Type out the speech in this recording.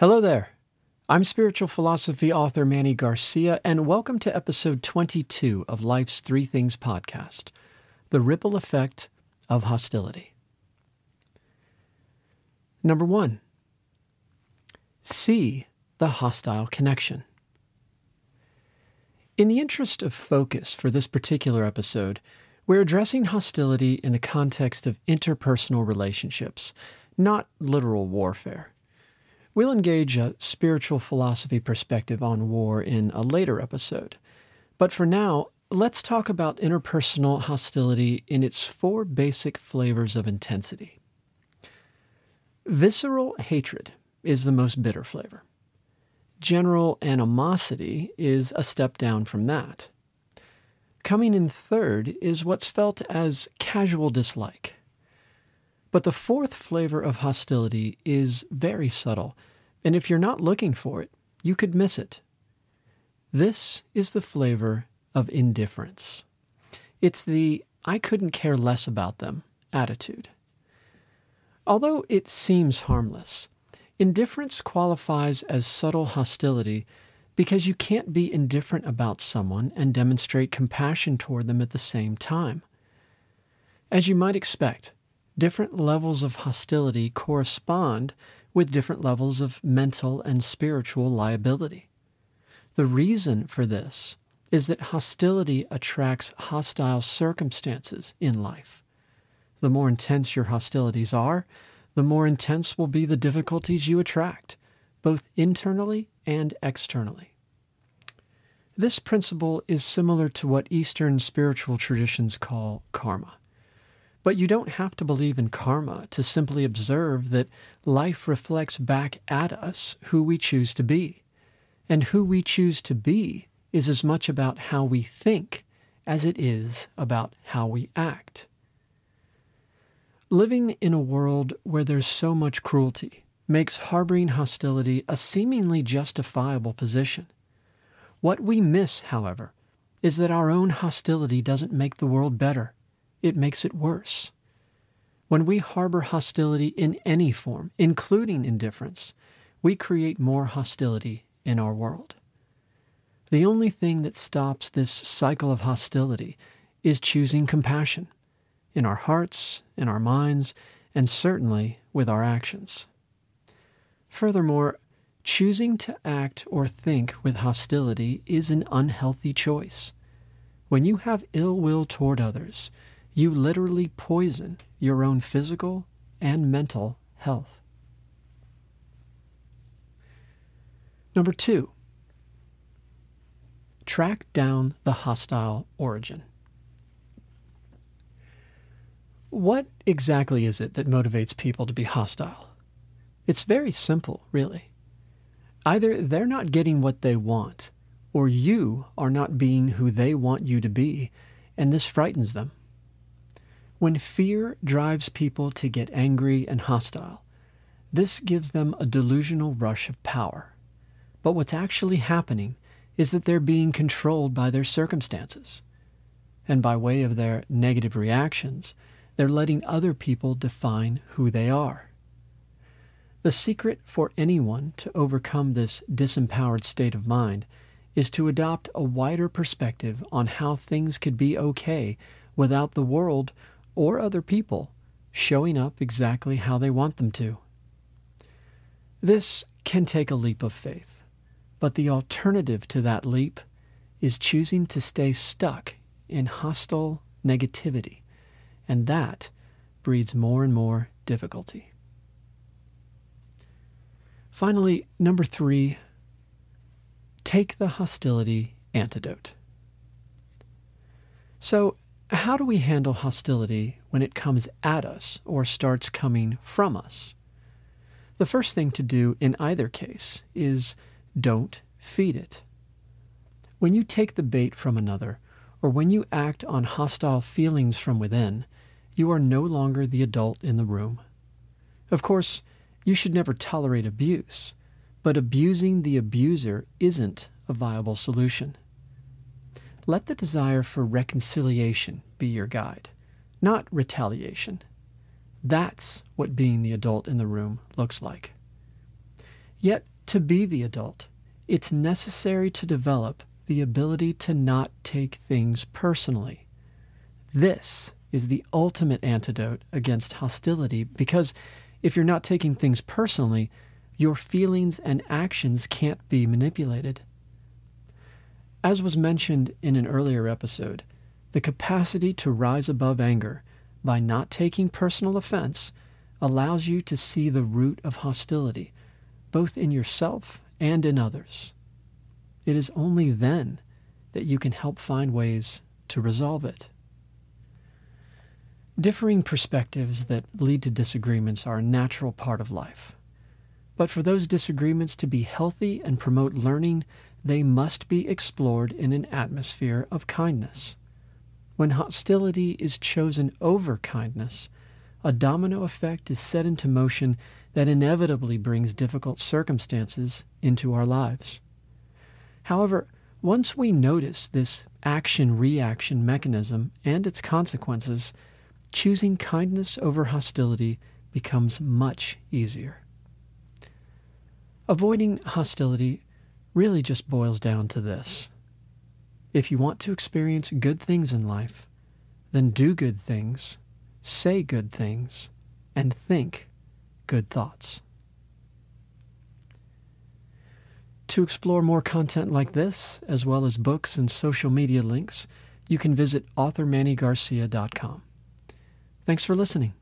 Hello there. I'm spiritual philosophy author Manny Garcia, and welcome to episode 22 of Life's Three Things podcast The Ripple Effect of Hostility. Number one, see the hostile connection. In the interest of focus for this particular episode, we're addressing hostility in the context of interpersonal relationships, not literal warfare. We'll engage a spiritual philosophy perspective on war in a later episode. But for now, let's talk about interpersonal hostility in its four basic flavors of intensity. Visceral hatred is the most bitter flavor. General animosity is a step down from that. Coming in third is what's felt as casual dislike. But the fourth flavor of hostility is very subtle, and if you're not looking for it, you could miss it. This is the flavor of indifference. It's the I couldn't care less about them attitude. Although it seems harmless, indifference qualifies as subtle hostility because you can't be indifferent about someone and demonstrate compassion toward them at the same time. As you might expect, different levels of hostility correspond with different levels of mental and spiritual liability. The reason for this is that hostility attracts hostile circumstances in life. The more intense your hostilities are, the more intense will be the difficulties you attract, both internally and externally. This principle is similar to what Eastern spiritual traditions call karma. But you don't have to believe in karma to simply observe that life reflects back at us who we choose to be. And who we choose to be is as much about how we think as it is about how we act. Living in a world where there's so much cruelty makes harboring hostility a seemingly justifiable position. What we miss, however, is that our own hostility doesn't make the world better, it makes it worse. When we harbor hostility in any form, including indifference, we create more hostility in our world. The only thing that stops this cycle of hostility is choosing compassion in our hearts, in our minds, and certainly with our actions. Furthermore, choosing to act or think with hostility is an unhealthy choice. When you have ill will toward others, you literally poison your own physical and mental health. Number two, track down the hostile origin. What exactly is it that motivates people to be hostile? It's very simple, really. Either they're not getting what they want, or you are not being who they want you to be, and this frightens them. When fear drives people to get angry and hostile, this gives them a delusional rush of power. But what's actually happening is that they're being controlled by their circumstances. And by way of their negative reactions, they're letting other people define who they are. The secret for anyone to overcome this disempowered state of mind is to adopt a wider perspective on how things could be okay without the world or other people showing up exactly how they want them to. This can take a leap of faith, but the alternative to that leap is choosing to stay stuck in hostile negativity and that breeds more and more difficulty. Finally, number three, take the hostility antidote. So, how do we handle hostility when it comes at us or starts coming from us? The first thing to do in either case is don't feed it. When you take the bait from another, or when you act on hostile feelings from within, you are no longer the adult in the room. Of course, you should never tolerate abuse, but abusing the abuser isn't a viable solution. Let the desire for reconciliation be your guide, not retaliation. That's what being the adult in the room looks like. Yet, to be the adult, it's necessary to develop the ability to not take things personally. This is the ultimate antidote against hostility because if you're not taking things personally, your feelings and actions can't be manipulated. As was mentioned in an earlier episode, the capacity to rise above anger by not taking personal offense allows you to see the root of hostility, both in yourself and in others. It is only then that you can help find ways to resolve it. Differing perspectives that lead to disagreements are a natural part of life. But for those disagreements to be healthy and promote learning, they must be explored in an atmosphere of kindness. When hostility is chosen over kindness, a domino effect is set into motion that inevitably brings difficult circumstances into our lives. However, once we notice this action reaction mechanism and its consequences, choosing kindness over hostility becomes much easier. Avoiding hostility really just boils down to this. If you want to experience good things in life, then do good things, say good things, and think good thoughts. To explore more content like this, as well as books and social media links, you can visit authormannygarcia.com. Thanks for listening.